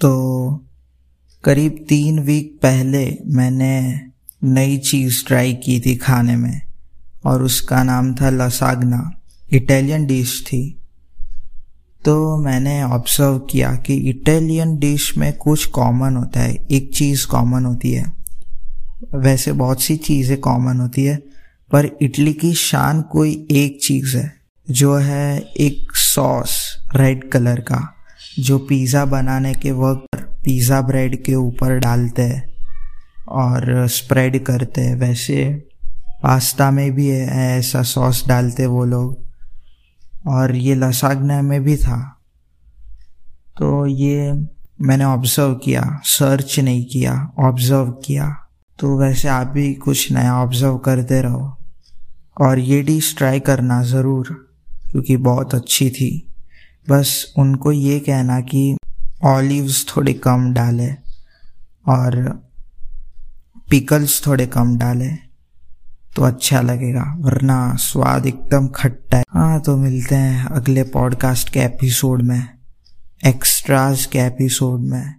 तो करीब तीन वीक पहले मैंने नई चीज़ ट्राई की थी खाने में, और उसका नाम था लसागना इटालियन डिश थी। तो मैंने ऑब्ज़र्व किया कि इटालियन डिश में कुछ कॉमन होता है, एक चीज़ कॉमन होती है। वैसे बहुत सी चीज़ें कॉमन होती है, पर इटली की शान कोई एक चीज़ है, जो है एक सॉस रेड कलर का। जो पिज़्ज़ा बनाने के वक्त पिज़्ज़ा ब्रेड के ऊपर डालते हैं और स्प्रेड करते हैं। वैसे पास्ता में भी है ऐसा सॉस डालते वो लोग। और ये लसागना में भी था। तो ये मैंने ऑब्ज़र्व किया सर्च नहीं किया ऑब्ज़र्व किया। तो वैसे आप भी कुछ नया ऑब्ज़र्व करते रहो। और ये डिश ट्राई करना ज़रूर, क्योंकि बहुत अच्छी थी। बस उनको ये कहना कि ऑलिव्स थोड़े कम डालें और पिकल्स थोड़े कम डालें तो अच्छा लगेगा, वरना स्वाद एकदम खट्टा है। हाँ तो मिलते हैं अगले पॉडकास्ट के एपिसोड में एक्स्ट्राज के एपिसोड में।